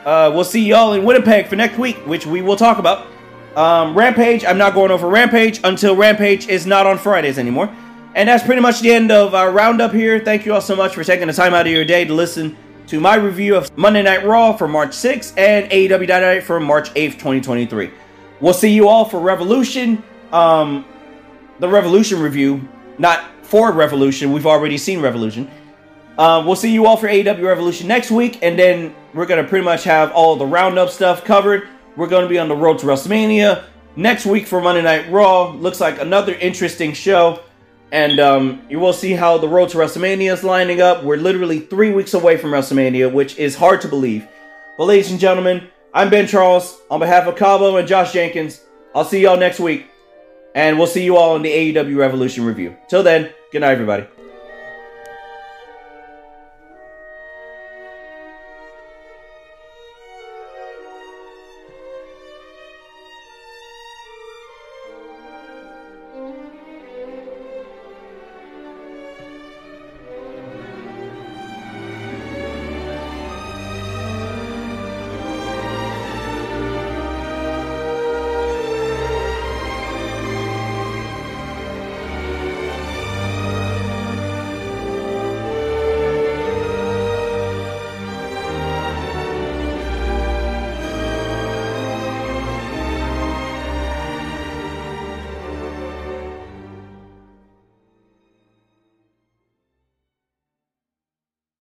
Uh, we'll see y'all in Winnipeg for next week, which we will talk about. Um, Rampage, I'm not going over Rampage until Rampage is not on Fridays anymore. And that's pretty much the end of our roundup here. Thank you all so much for taking the time out of your day to listen to my review of Monday Night Raw for March 6th and AEW Dynamite for March 8th, 2023. We'll see you all for Revolution. Um, the Revolution review, not for Revolution. We've already seen Revolution. Uh, we'll see you all for AEW Revolution next week, and then we're gonna pretty much have all the roundup stuff covered. We're going to be on the road to WrestleMania next week for Monday Night Raw. Looks like another interesting show. And um, you will see how the road to WrestleMania is lining up. We're literally three weeks away from WrestleMania, which is hard to believe. But, ladies and gentlemen, I'm Ben Charles. On behalf of Cabo and Josh Jenkins, I'll see y'all next week. And we'll see you all in the AEW Revolution review. Till then, good night, everybody.